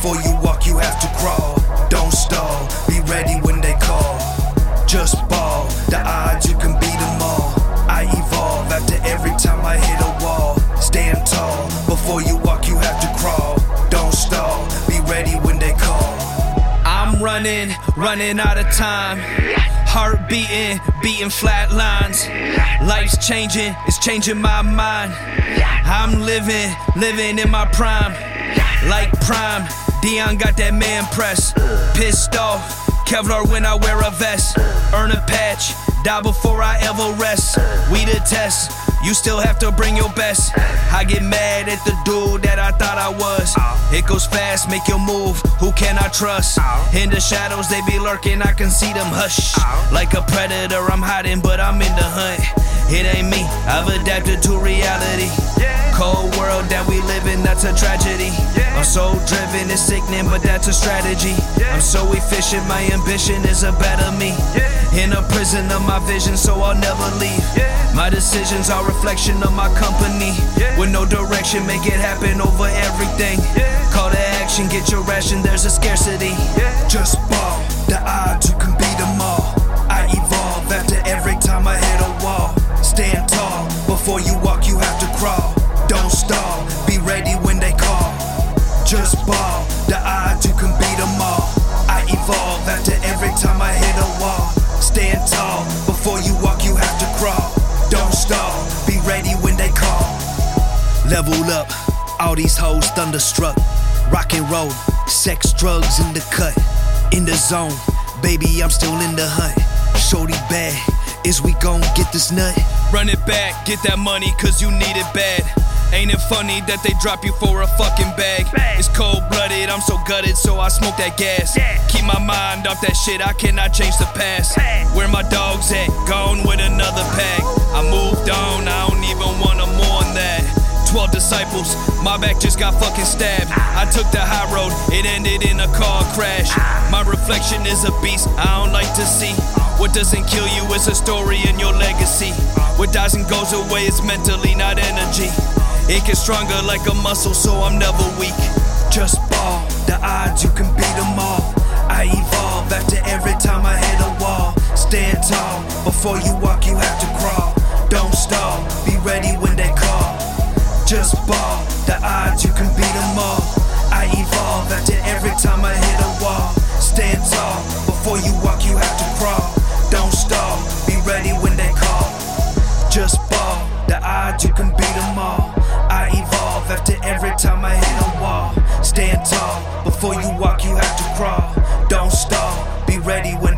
Before you walk, you have to crawl. Don't stall, be ready when they call. Just ball, the odds you can beat them all. I evolve after every time I hit a wall. Stand tall, before you walk, you have to crawl. Don't stall, be ready when they call. I'm running, running out of time. Heart beating, beating flat lines. Life's changing, it's changing my mind. I'm living, living in my prime. Like prime, Deion got that man press. Pissed off, Kevlar when I wear a vest. Earn a patch, die before I ever rest. We the test. You still have to bring your best. I get mad at the dude that I thought I was. It goes fast, make your move. Who can I trust? In the shadows, they be lurking. I can see them hush. Like a predator, I'm hiding, but I'm in the hunt. It ain't me, I've adapted to reality. Cold world that we live in, that's a tragedy. I'm so driven, it's sickening, but that's a strategy. I'm so efficient, my ambition is a better me. In a prison of my vision, so I'll never leave. My decisions are reflection of my company. With no direction, make it happen over everything. Call to action, get your ration, there's a scarcity. Just ball, the odds, you can beat them all. I evolve after every time I hit a wall. Stand tall, before you walk, you have to crawl. Don't stall, be ready when they call. Level up, all these hoes thunderstruck. Rock and roll, sex, drugs in the cut. In the zone, baby, I'm still in the hunt. Shorty bad, is we gon' get this nut? Run it back, get that money, cause you need it bad. Ain't it funny that they drop you for a fucking bag? It's cold blooded, I'm so gutted, so I smoke that gas. Keep my mind off that shit, I cannot change the past. Where my dogs at? Gone with another pack. I moved on, I don't even wanna mourn that. 12 disciples, my back just got fucking stabbed. I took the high road, it ended in a car crash. My reflection is a beast, I don't like to see. What doesn't kill you is a story in your legacy. What dies and goes away is mentally, not energy. It gets stronger like a muscle, so I'm never weak. Just ball, the odds you can beat them all. I evolve after every time I hit a wall. Stand tall, before you walk, you have to crawl. Stand tall, before you walk, you have to crawl. Don't stall, be ready when.